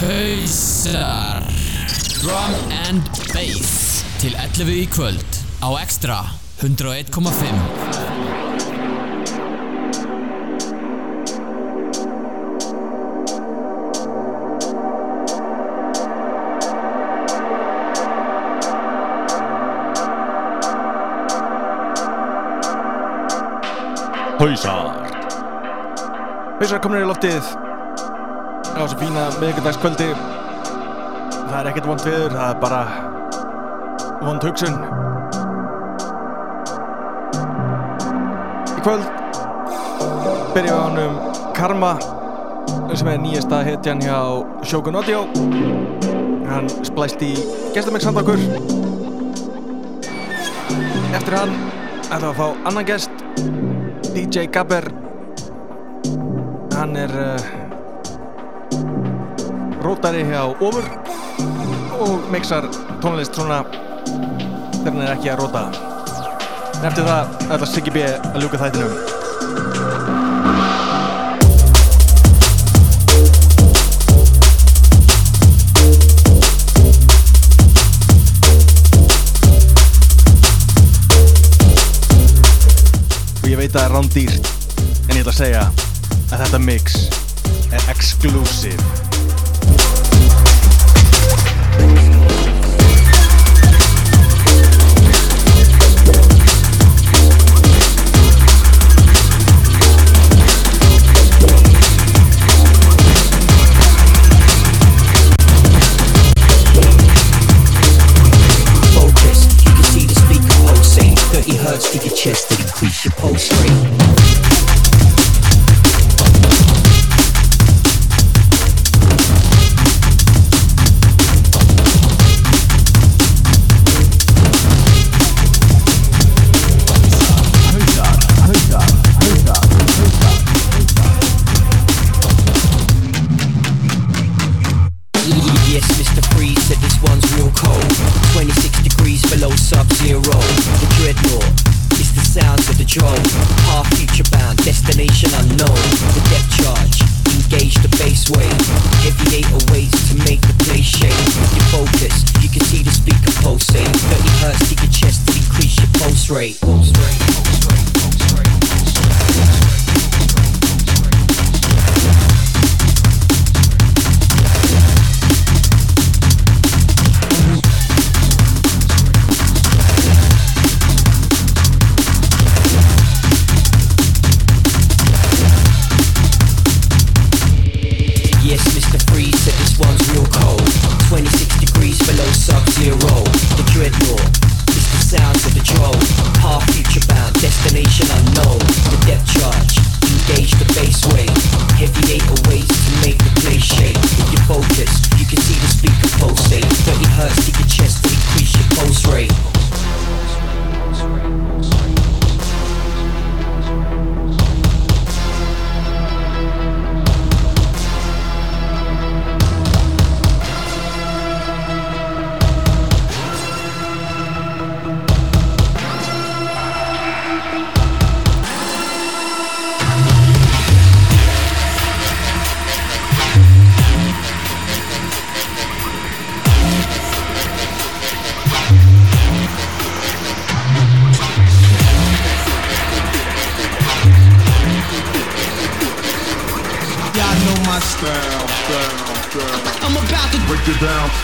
Hausar Drum and Bass. Til 11 í kvöld Á Extra 101.5 Hausar Hausar komin í loftið á þessu fína miðugardagskvöldi Það er ekkert vond viður, það er bara vond hugsun. Í kvöld byrjum við á honum Karma sem er nýjasta hetjan hjá Shogun Audio. Hann splæst í gestamix handa okkur. Eftir hann ætlum við að fá annan gest DJ Gabber. Hann er uh, rótari hjá Ofur og mixar tónlist svona þegar hann er ekki að róta. En eftir það ætla Siggy B að ljúka þættinum. Ég veit að það er rándýrt en ég ætla að segja að þetta mix er exclusive it down.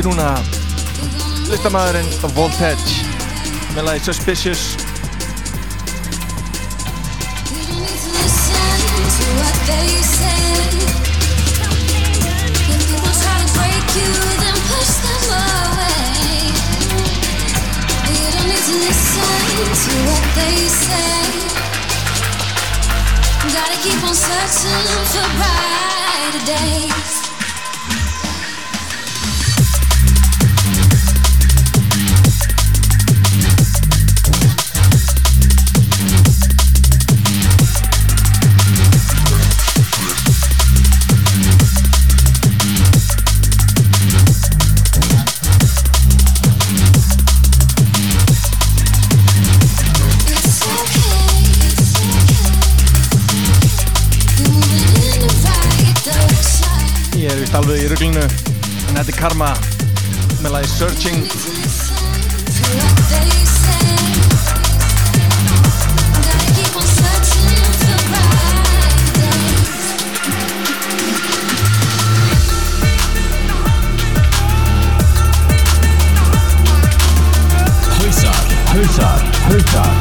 Mæti núna listamæðurinn Voltage með lagi Suspicious. Gotta keep on searching for brighter days rugglinu en þetta er Karma með lagi Searching. Hausar, hausar, hausar,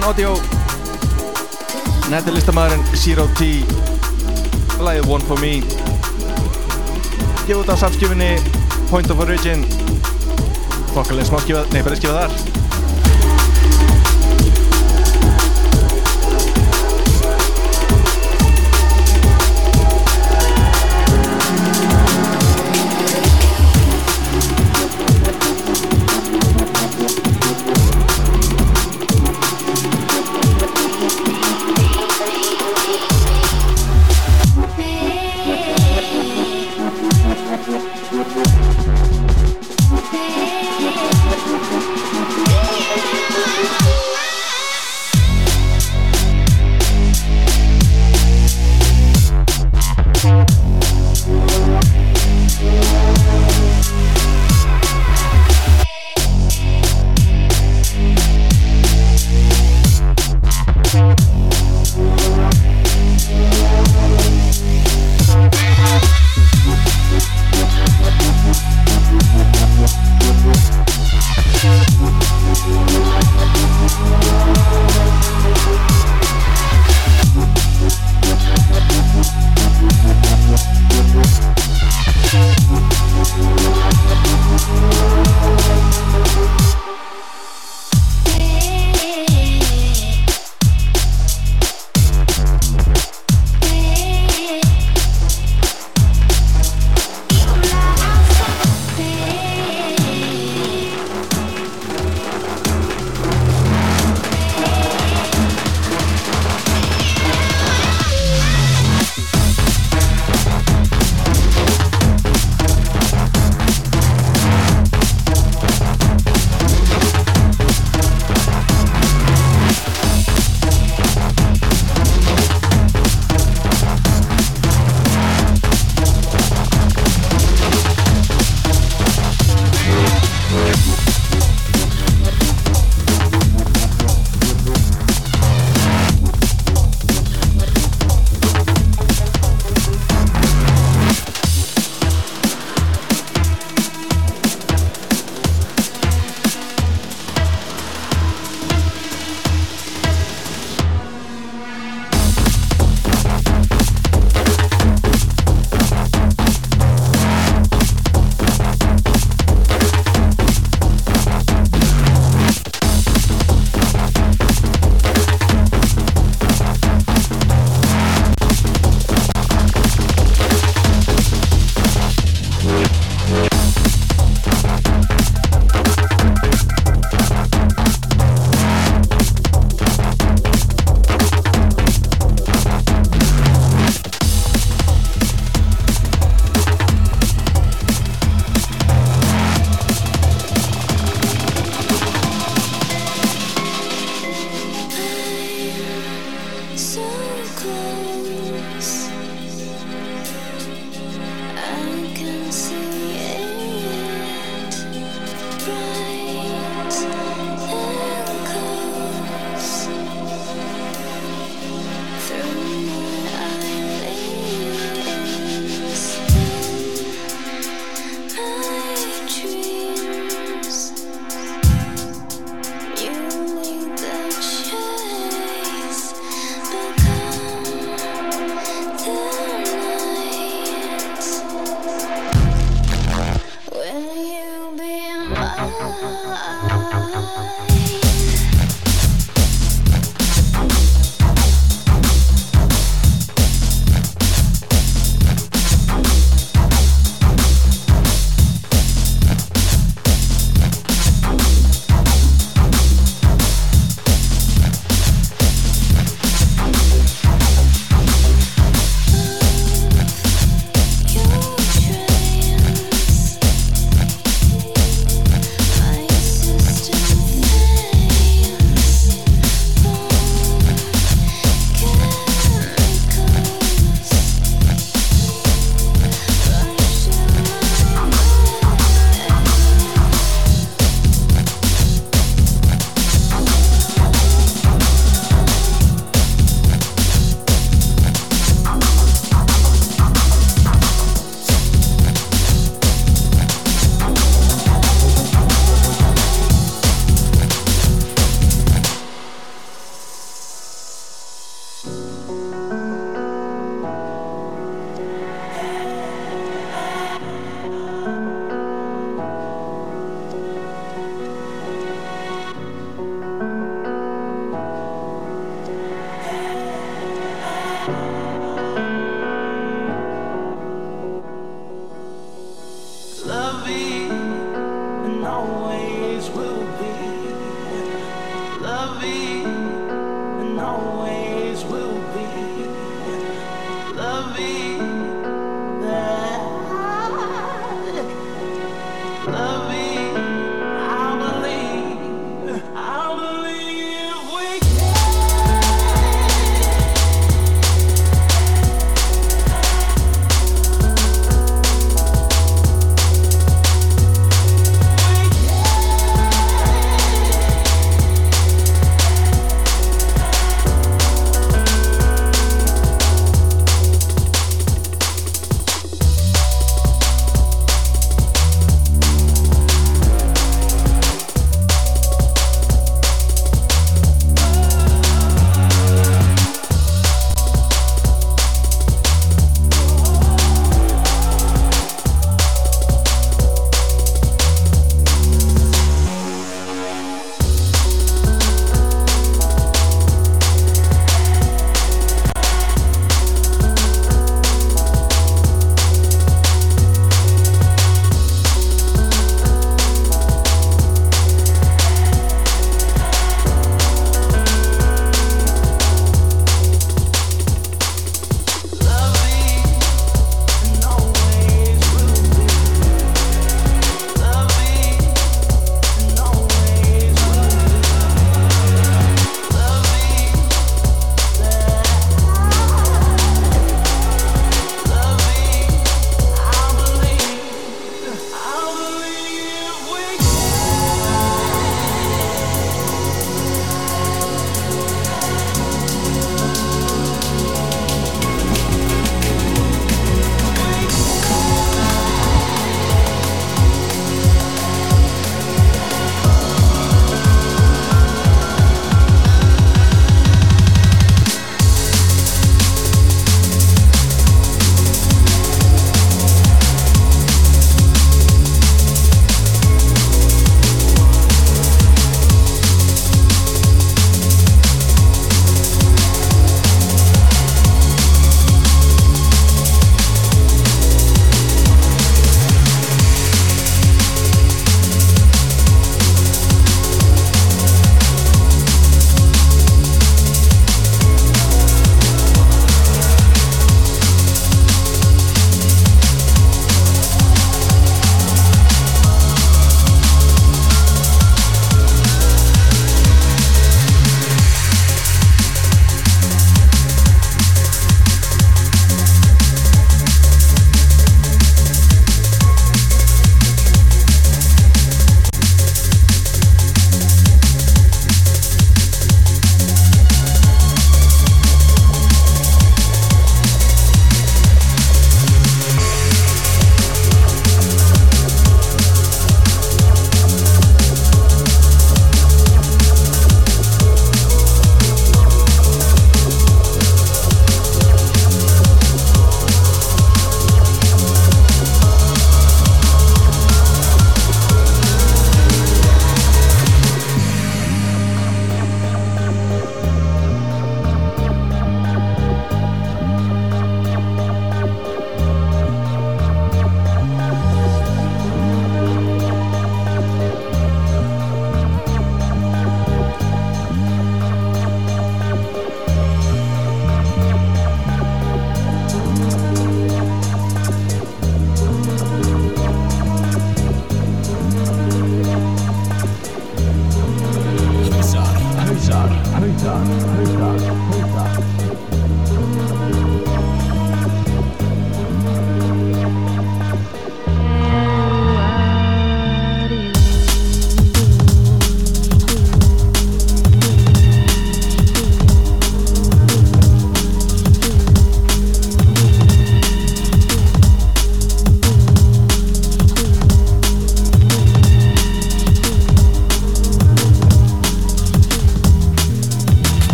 Shogun Audio Þetta er listamæðurinn Zero T. Læðið One For Me. Gefið út á samskifinni Point of Origin. Fokkalega smáskifað, nei bara skifað þar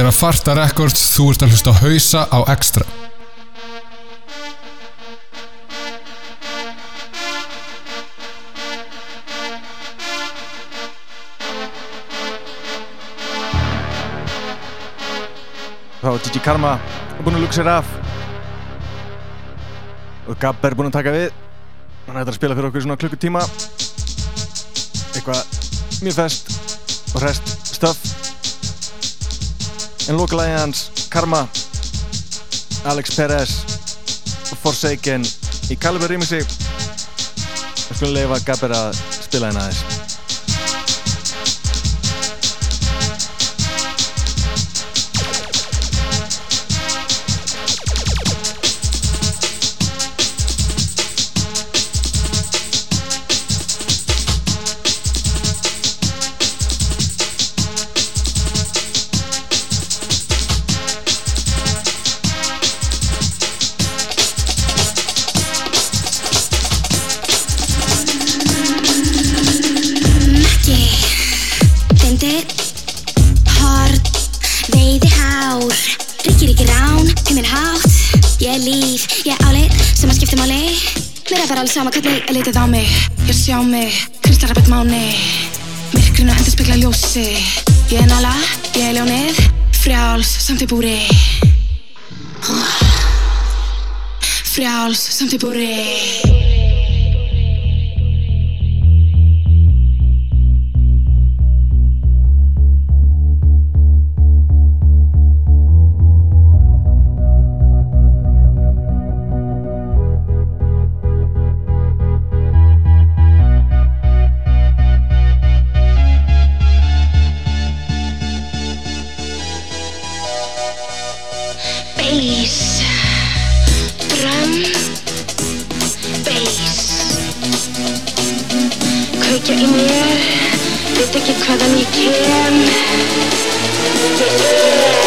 Þetta er að farta rekords, þú ert að hlusta að hausa á ekstra. Þá er Gigi Karma búin að lukka sér af. Og Gab er búin að taka við. Hann ætlar að spila fyrir okkur svona klukkutíma. Eitthvað mjög fest og rest stöf en lókalægið hans Karma Alex Perez Forsaken í Kaliber rýmingsi og skulum leifa Gabber að spila henn aðeins. pure Bass. Drum. Bass. Kveikja í mér. Veit ekki hvaðan ég kem. Ég yeah. er.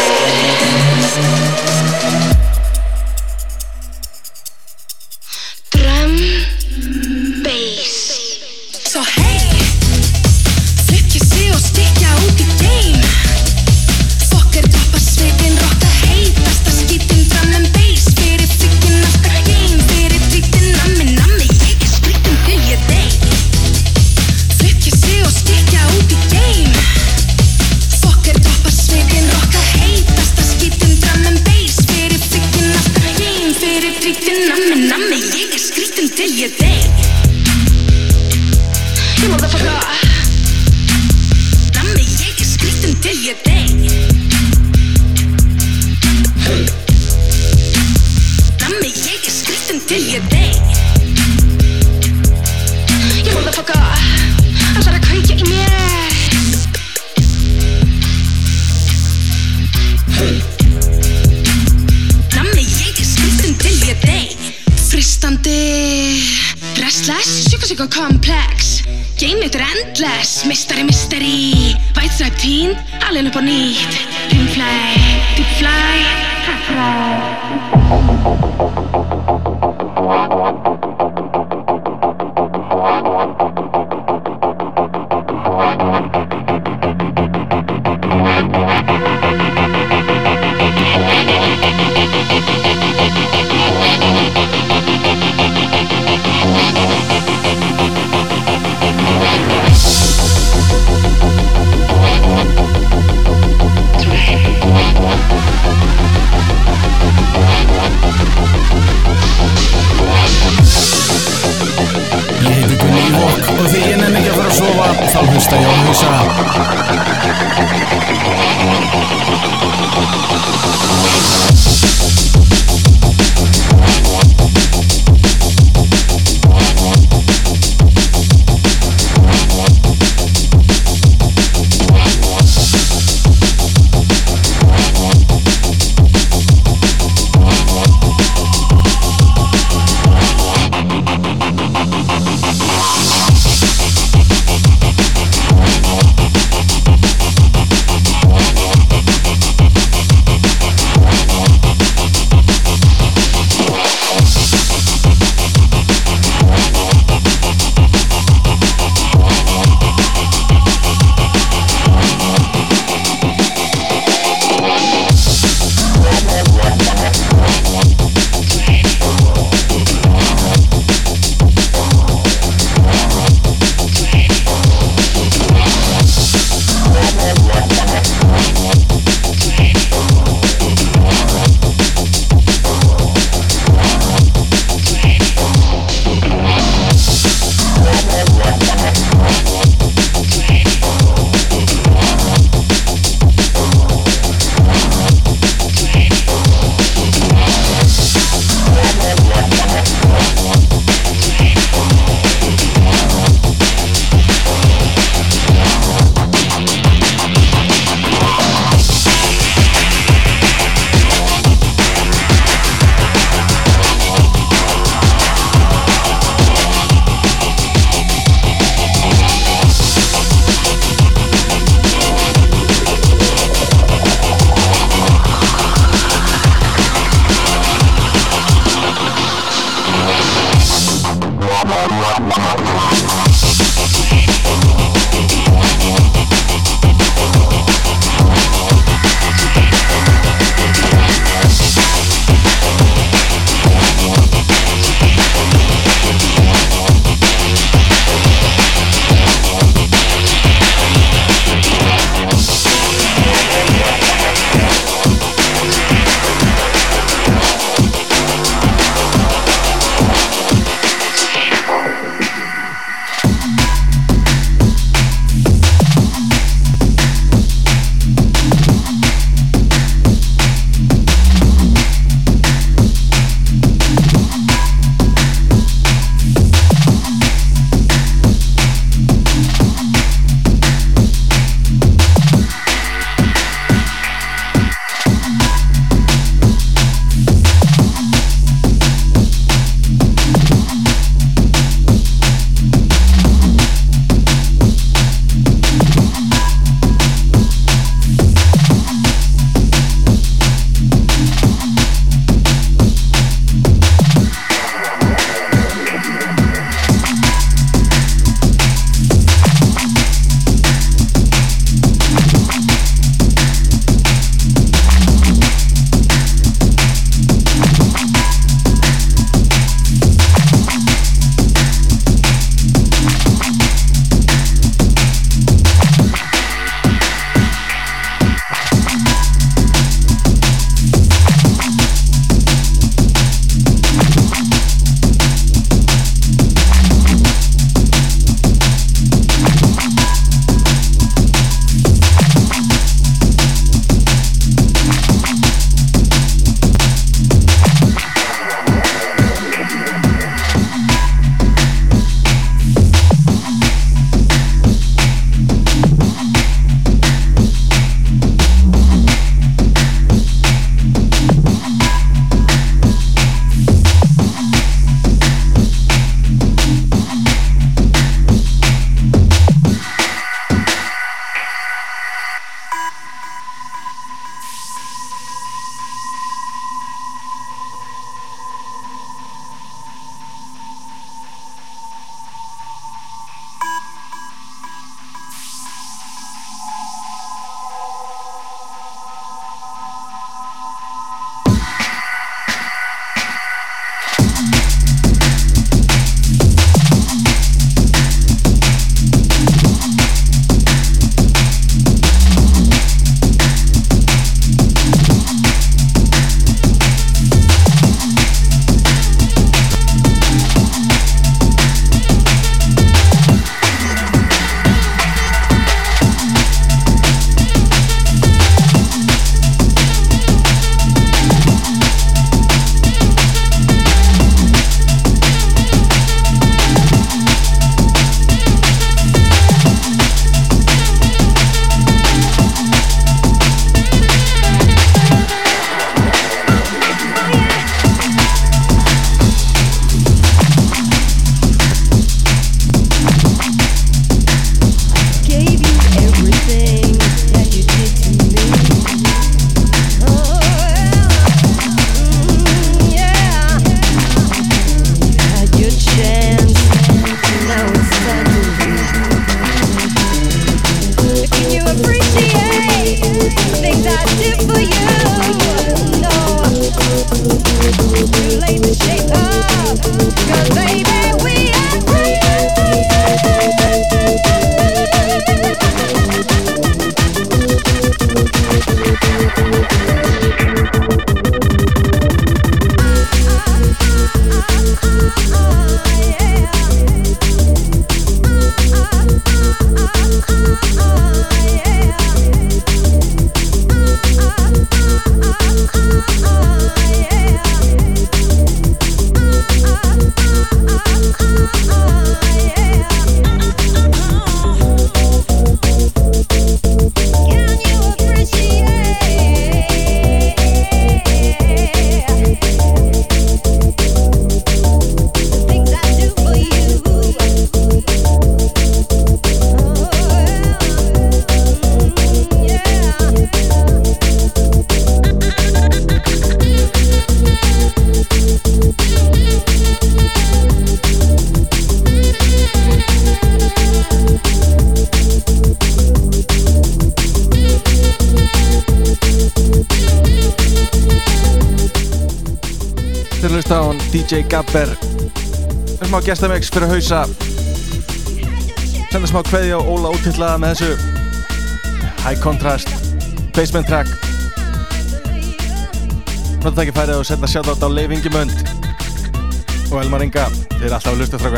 Gestamix fyrir að hausa. Senda smá kveði á Óla útillaða með þessu High Contrast Basement Track. Það ekki færið og setja sjátt átt á Leif Ingemund og Elmar Inga. Þeir er alltaf að lusta frá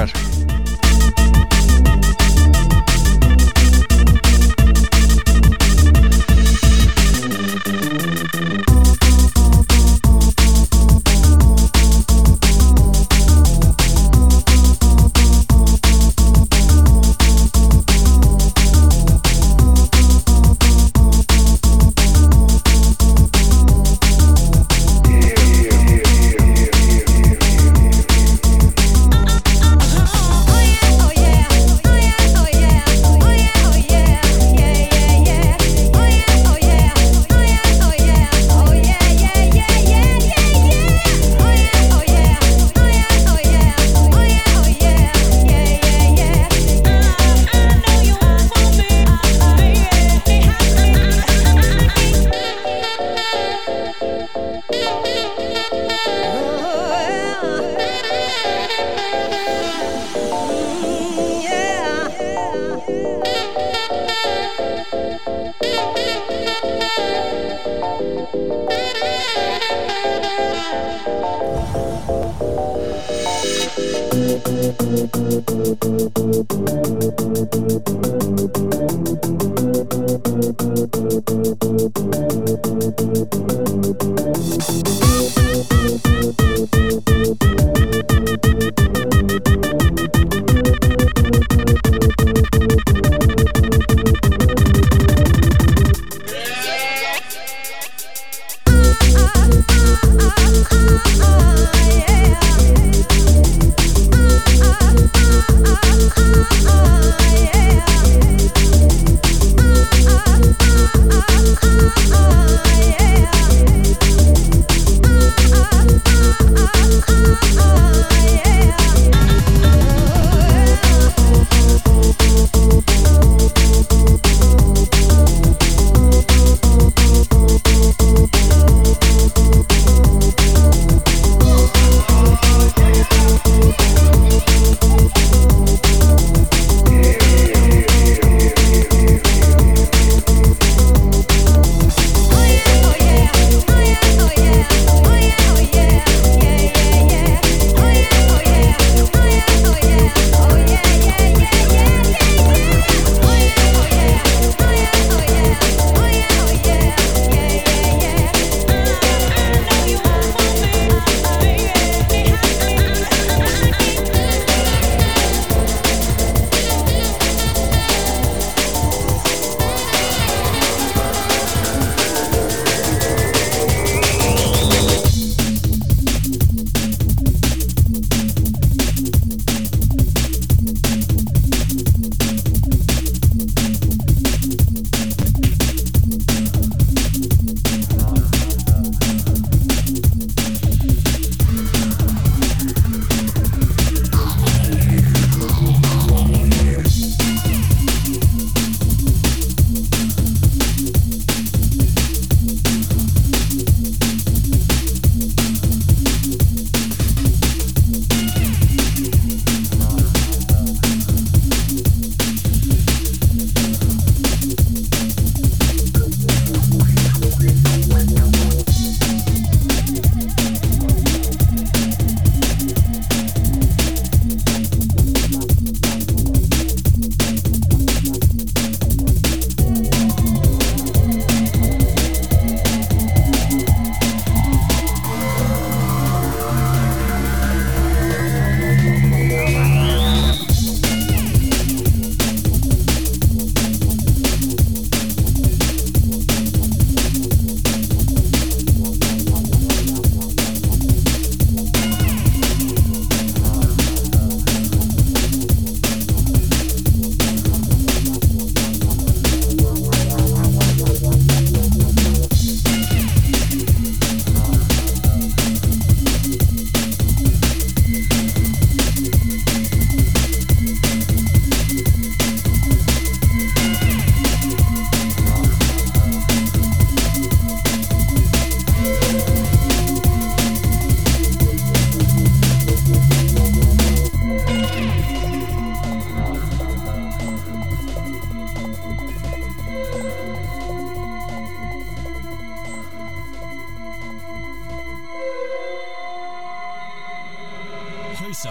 Thank you.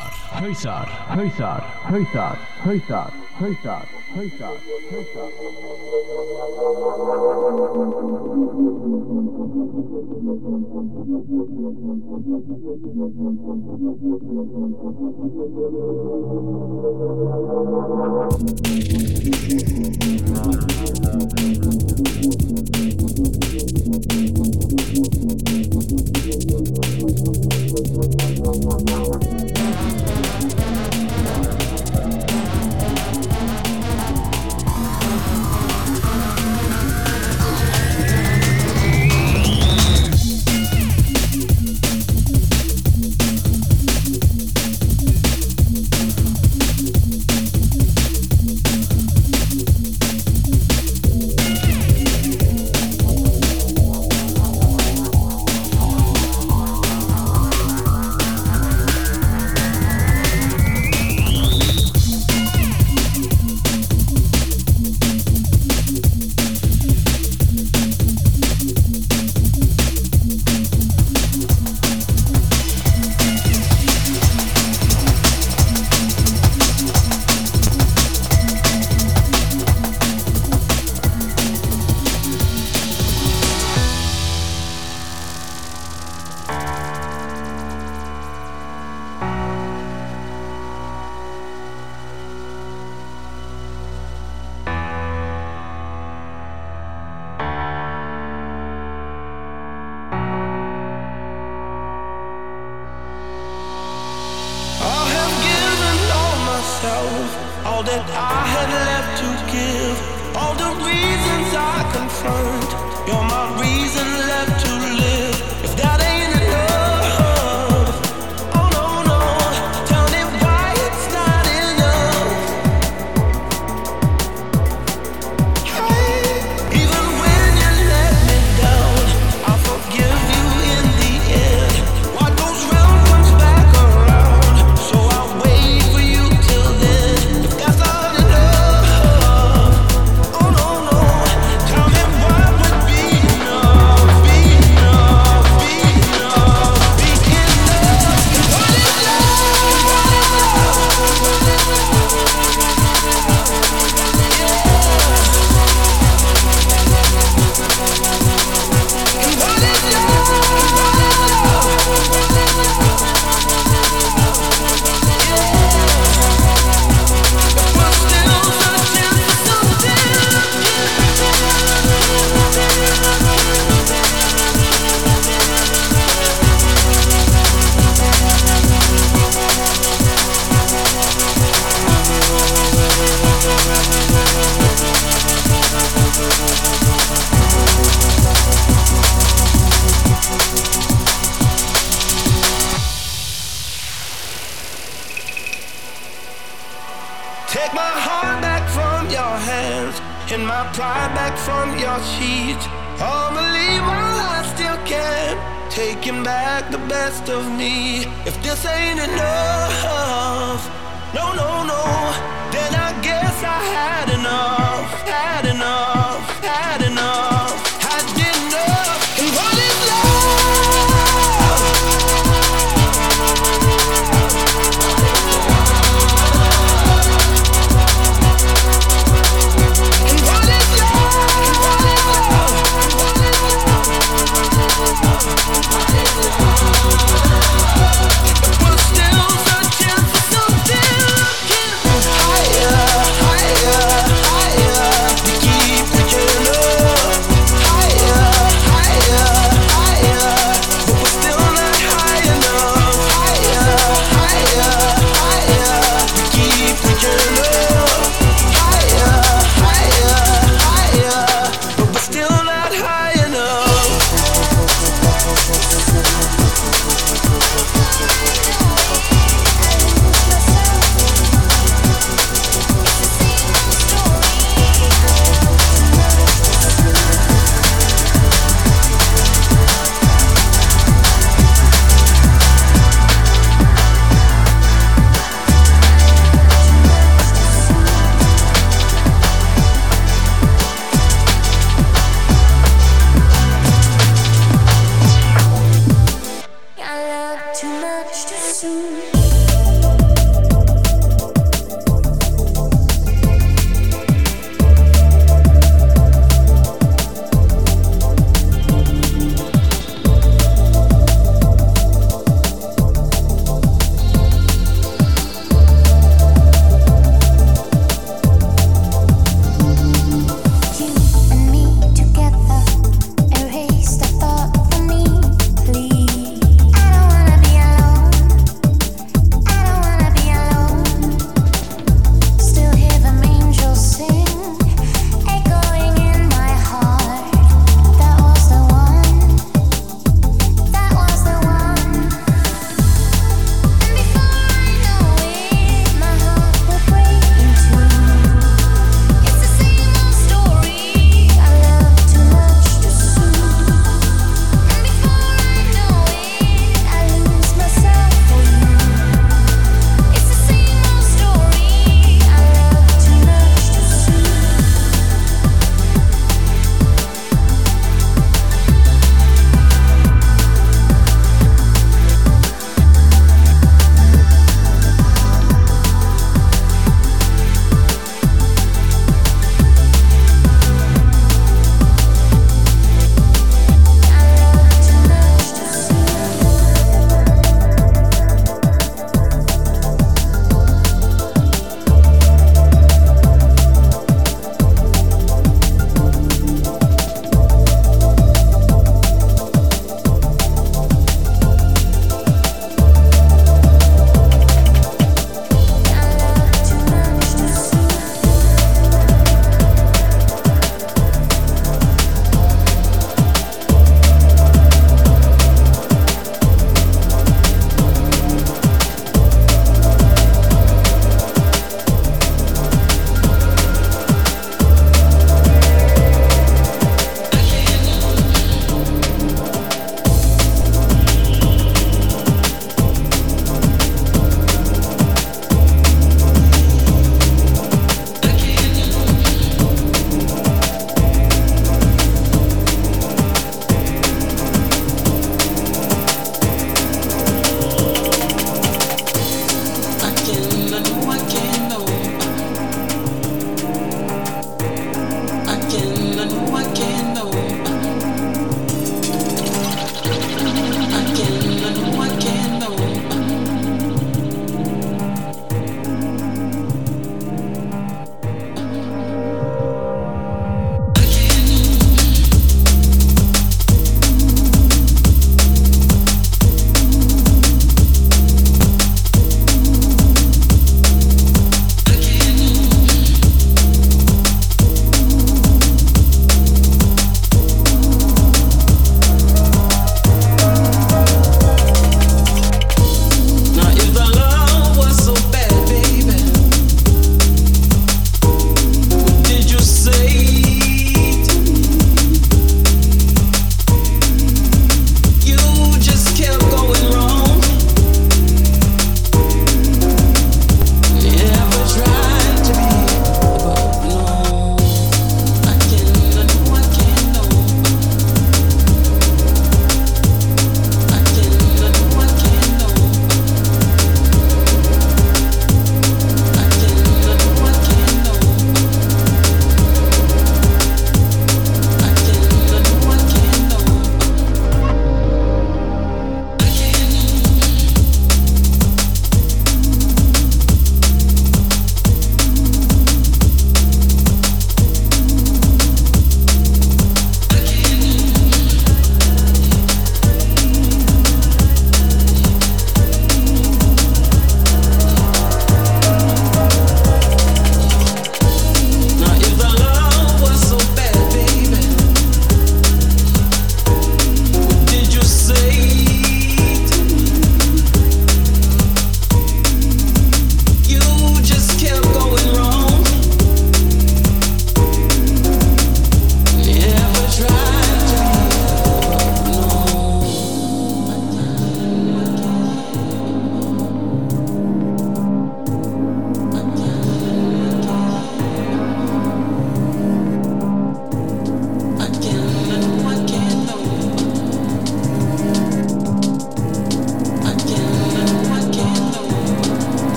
Höysar, höysar, höysar, höysar, höysar, höysar, höysar, höysar.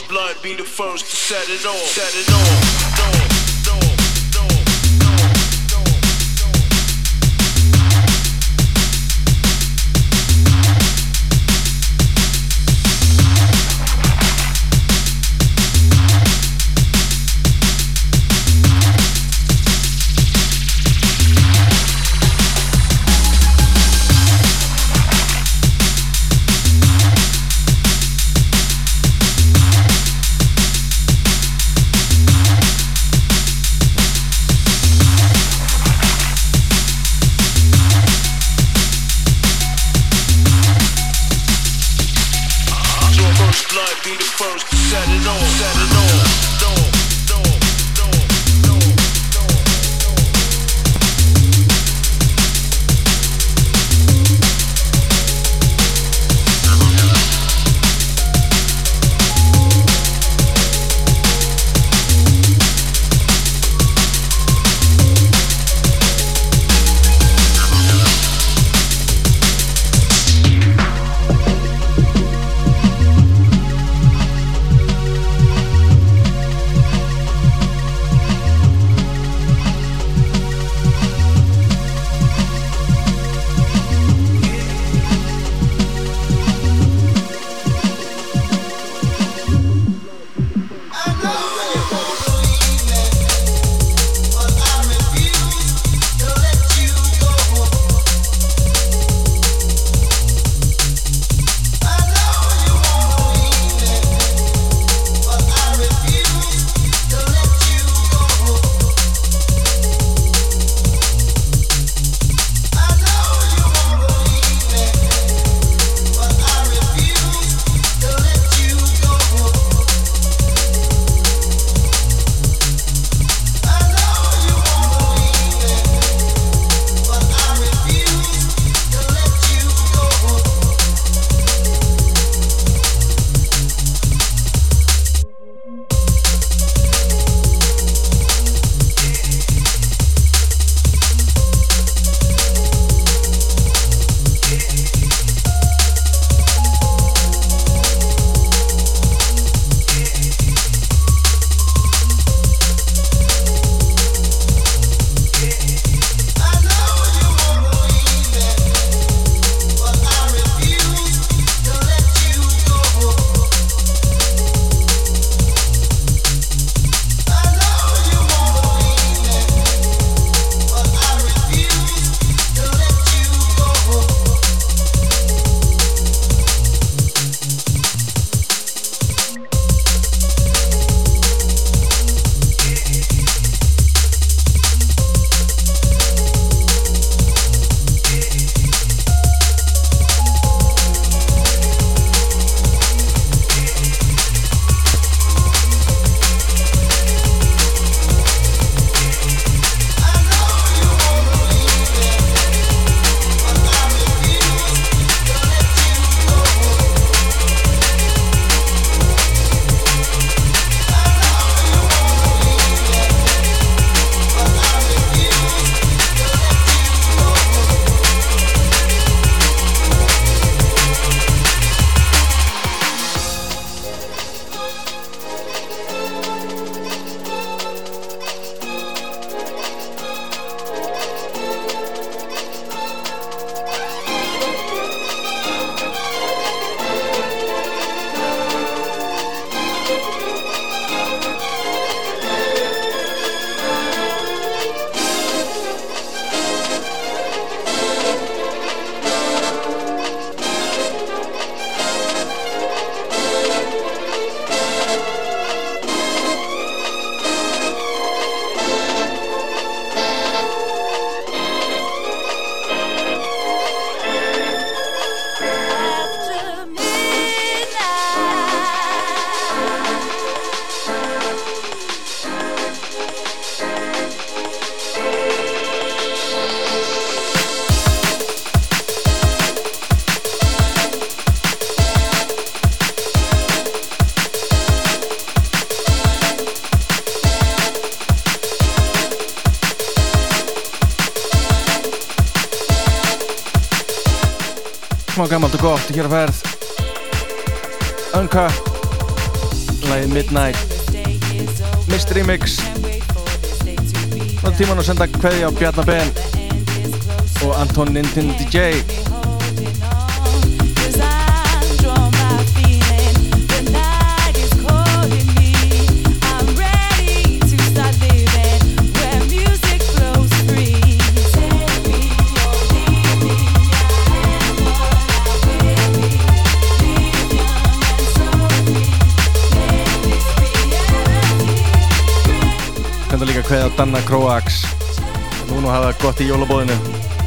first blood be the first to set it on. Set it on. Gott hér að ferð. Uncut. Læðið Midnight. Mystery Mix og tíman að senda kveði á Bjarnar Ben og Anton Nintendo DJ líka kveði á Danna Kroax Núna hafa það gott í jólabóðinu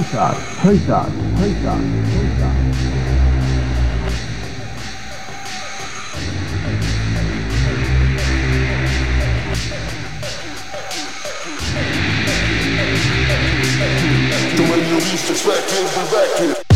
Heysat, Heysat, Heysat, Heysat. The way you used to track it, we're back here.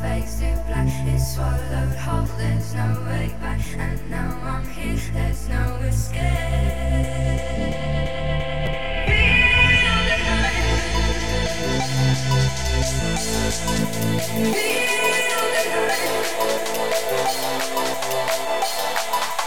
face to black. It's swallowed whole, there's no way back. And now I'm here, there's no escape. Feel the light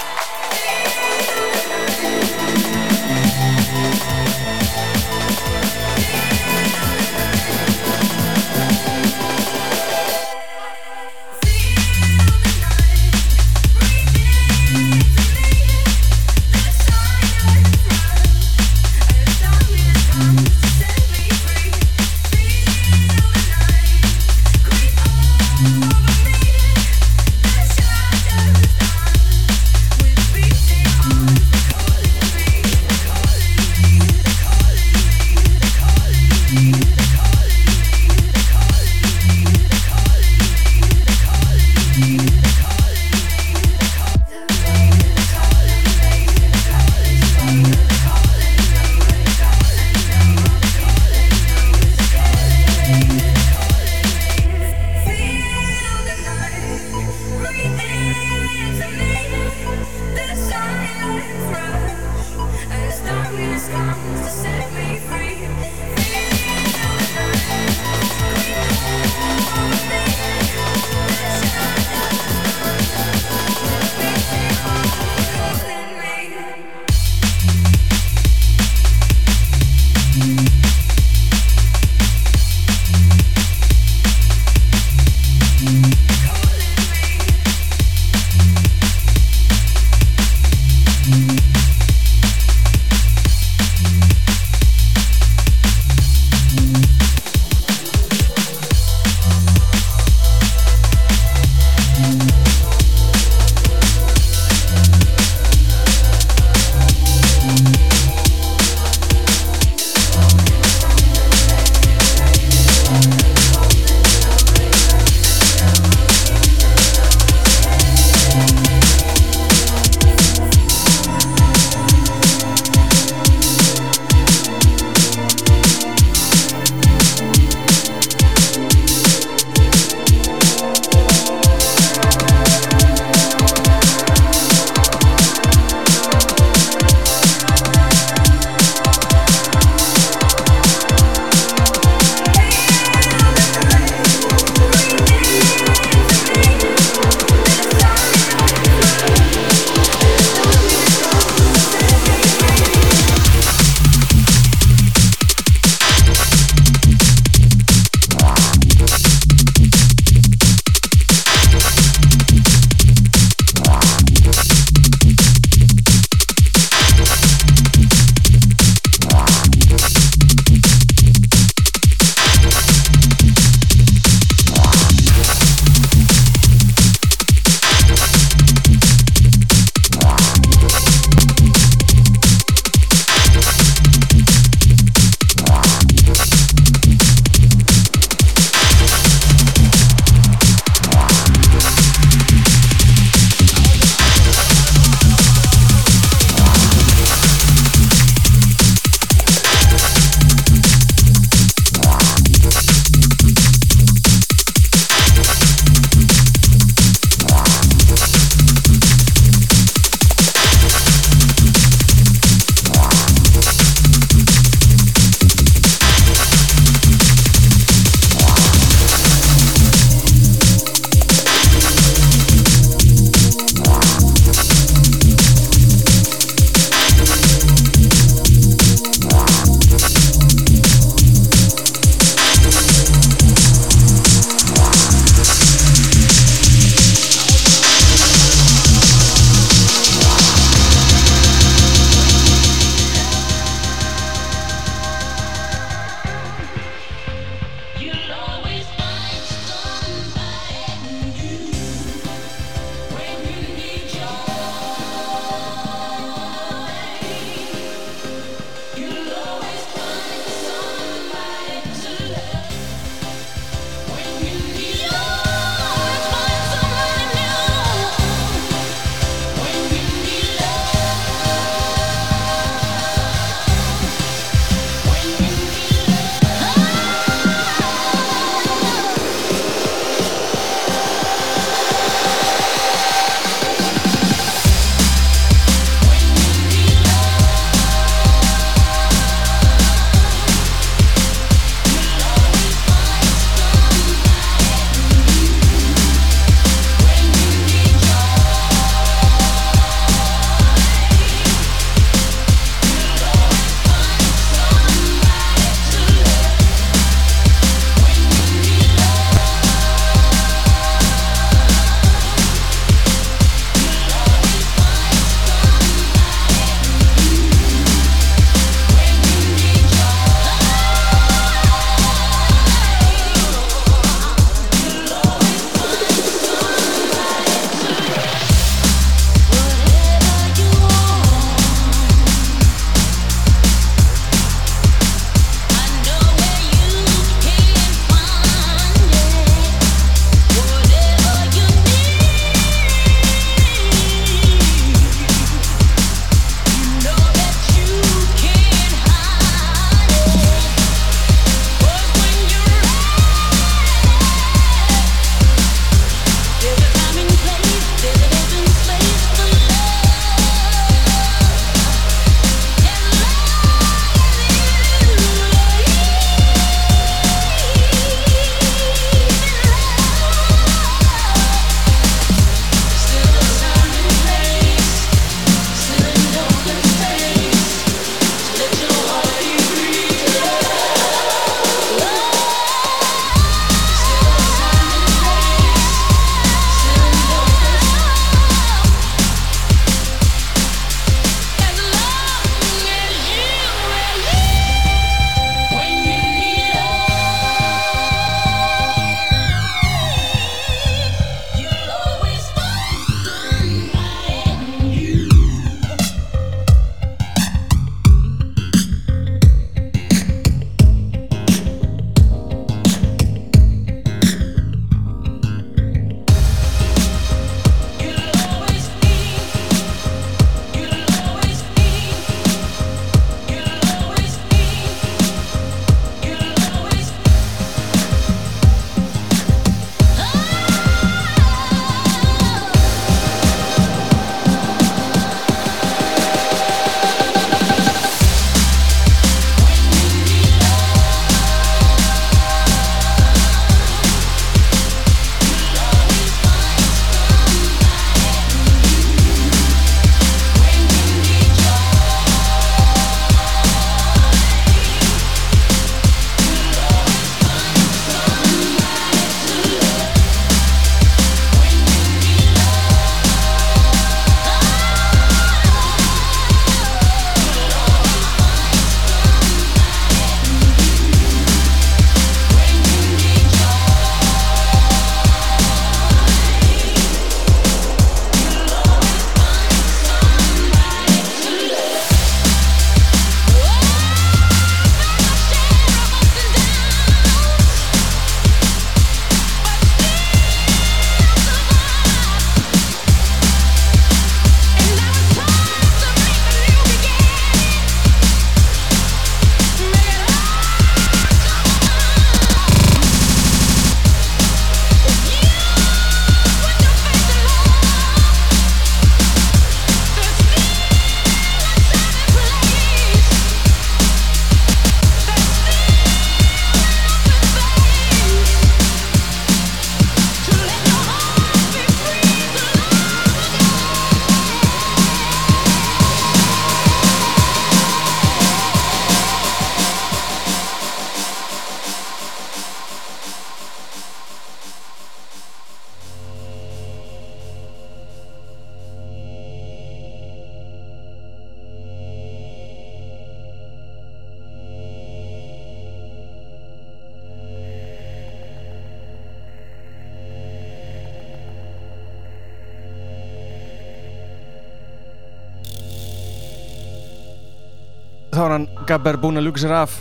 hann Gabber búinn að ljúka sér af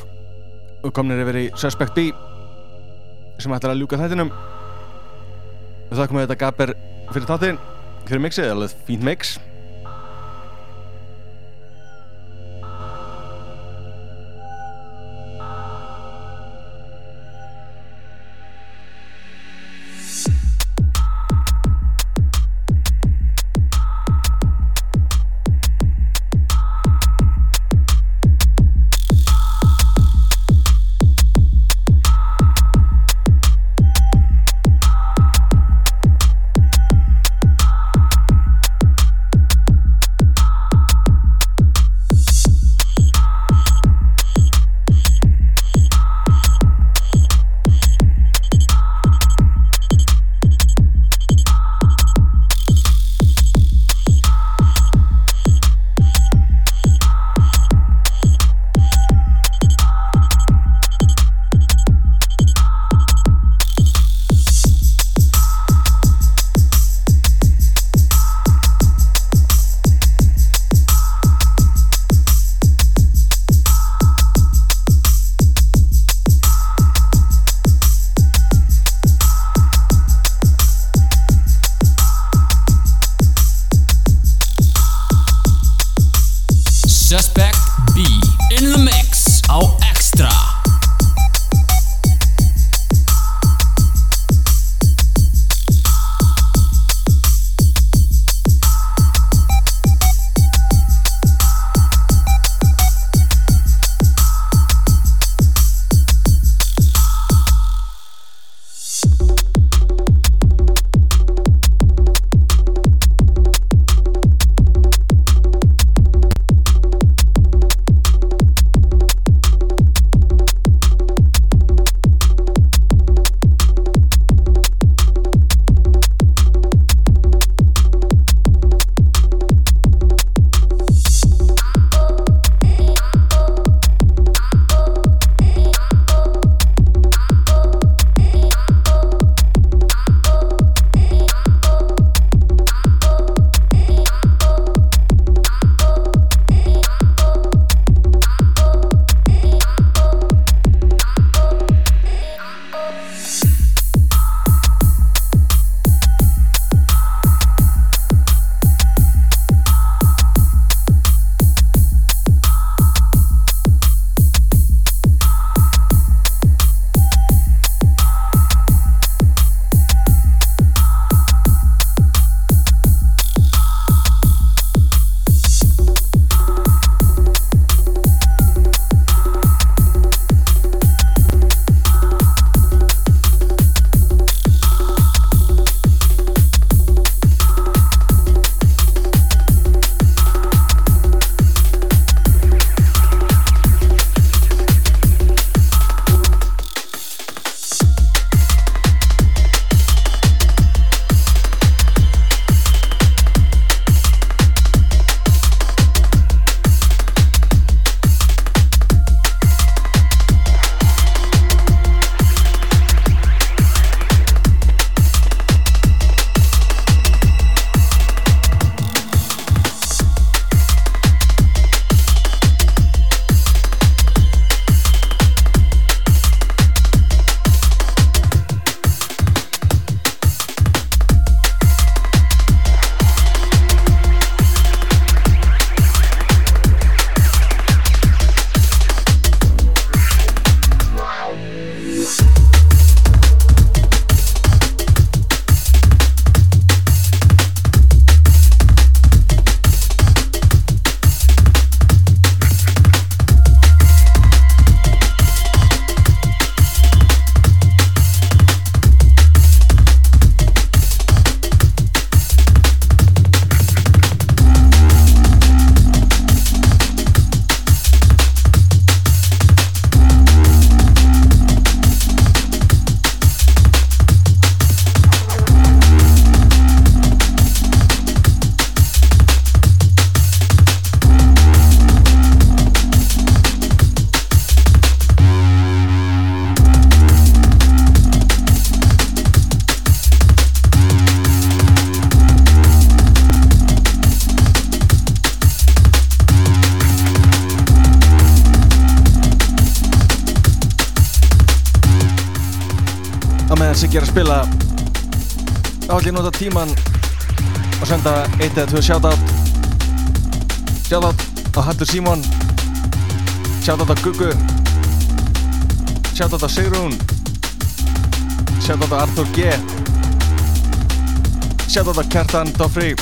og komnir yfir í Suspect B sem ætlar að ljúka þættinum. Og það komið þetta Gabber fyrir þáttinn. Fyrir mixið, alveg fínt mix mikið er að spila. Þá ætlum ég að nota tíman og senda eitt eða tvö shoutout. Shoutout á Hallur Símon. Shoutout á Guggu. Shoutout á Sigrún. Shoutout á Artur G. Shoutout á Kjartan Doffri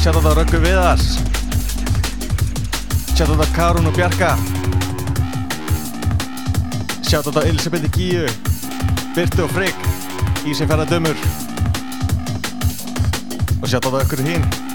shoutout á Röggu Viðars. Shoutout á Karun og Bjarka shoutout á Elisabeth Gíu Byrtu og Frigg Ísi ferðardömur. Og shoutout á ykkur hinn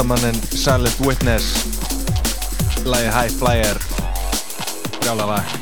listamannin Silent Witness. Lagi High Flyer. Gjála lag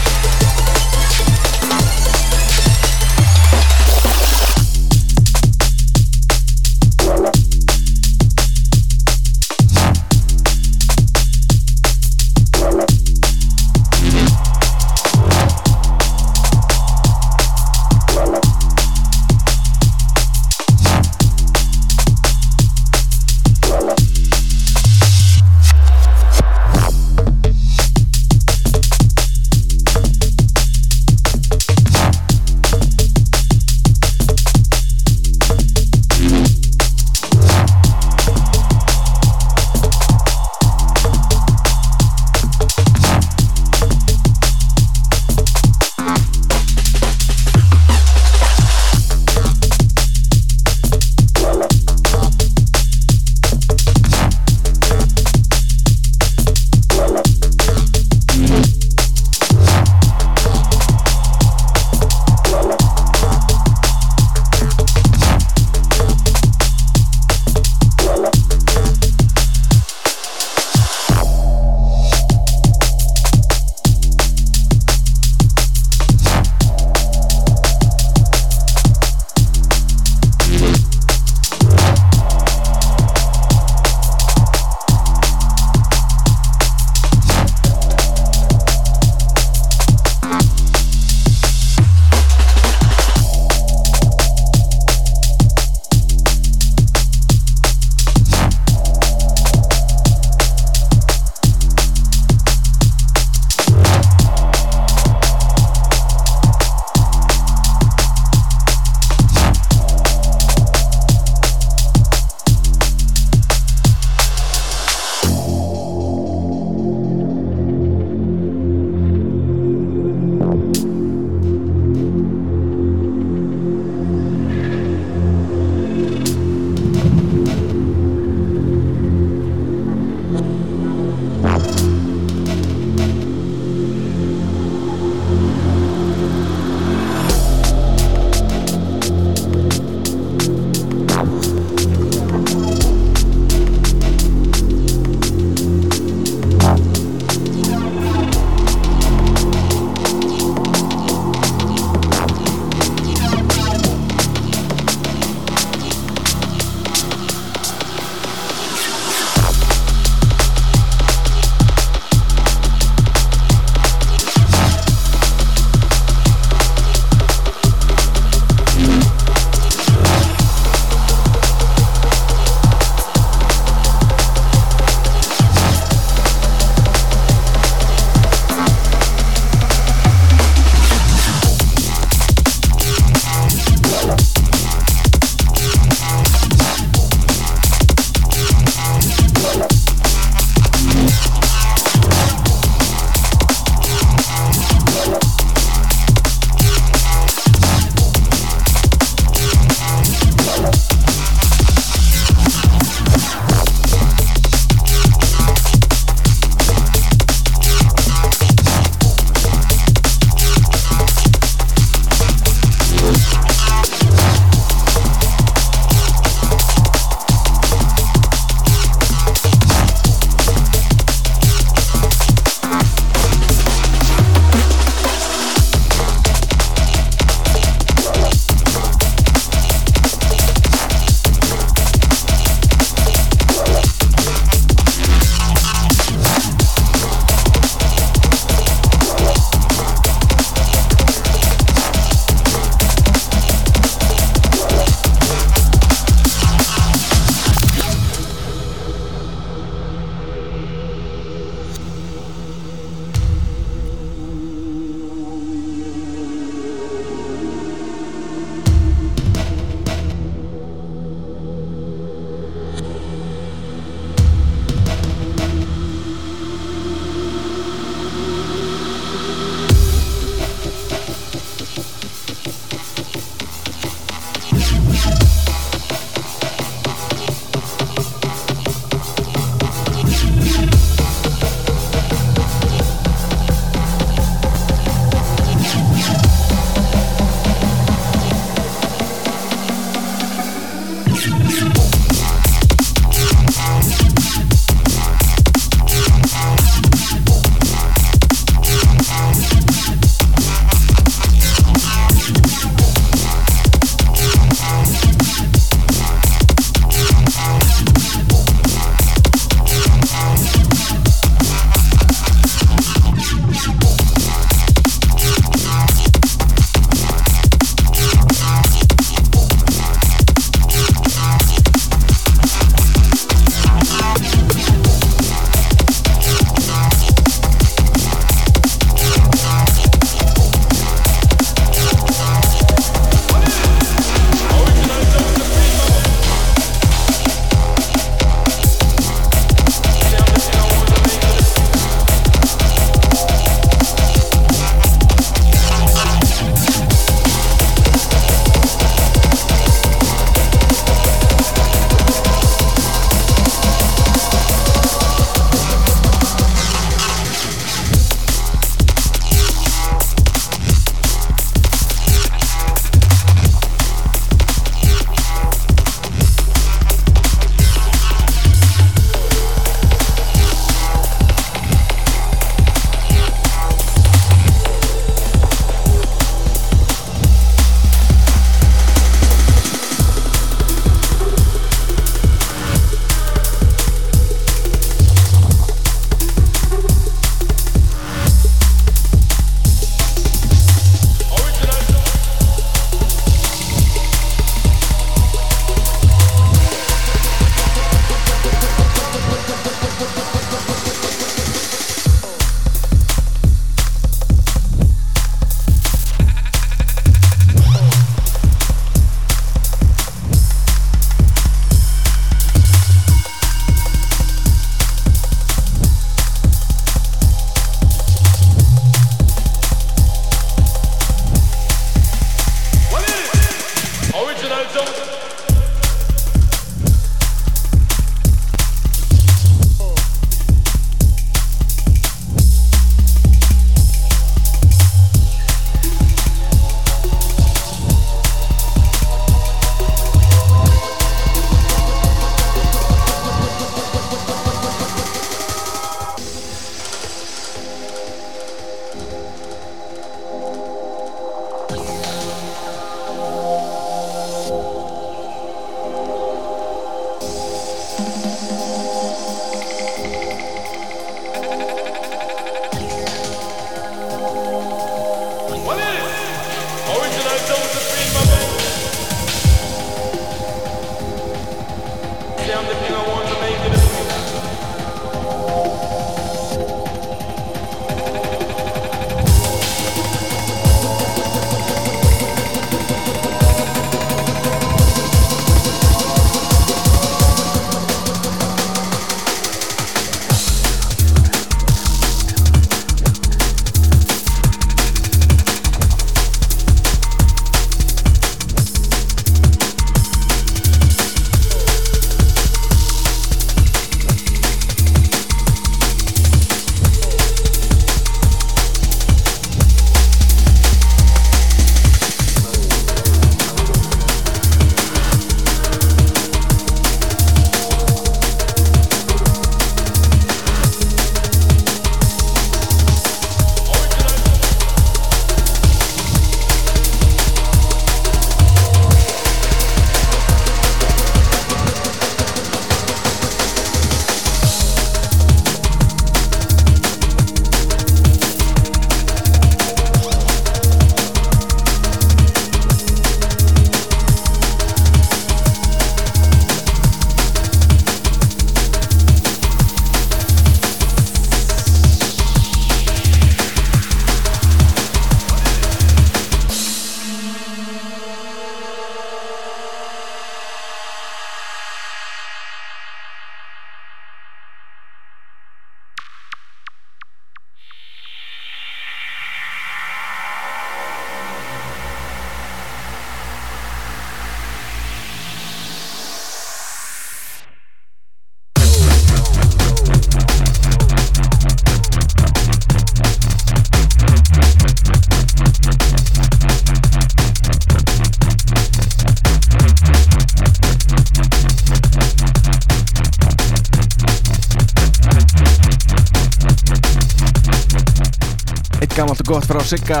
Gammalt og gott frá Sigga.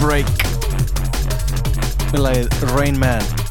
Break. Við lagið Rain Man.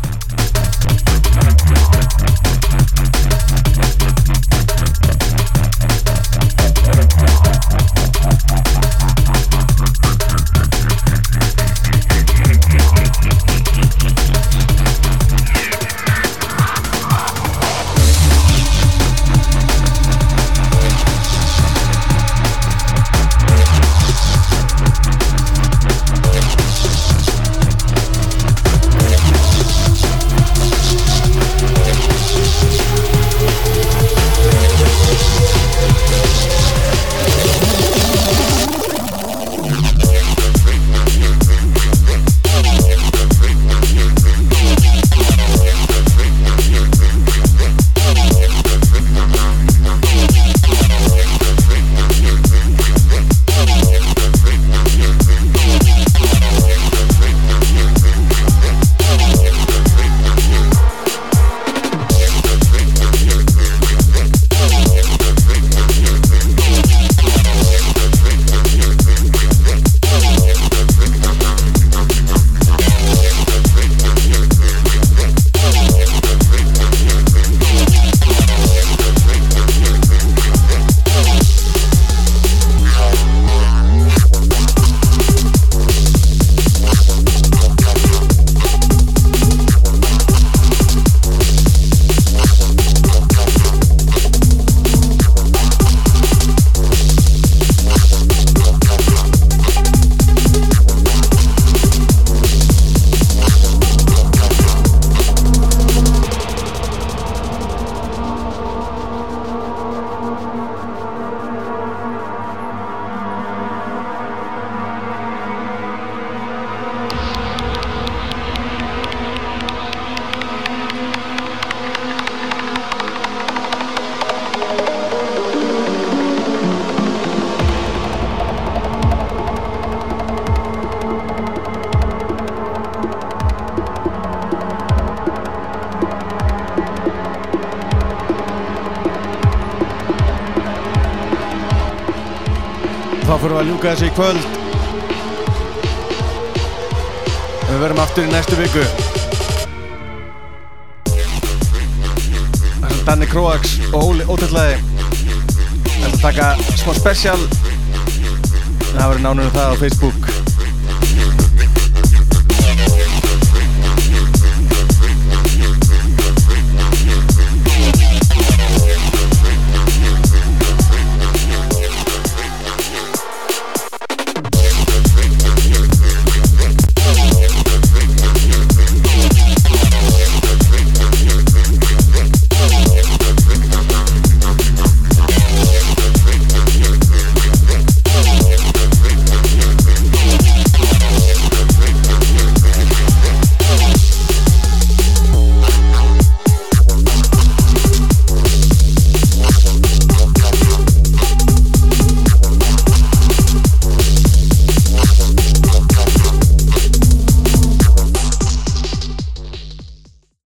fullt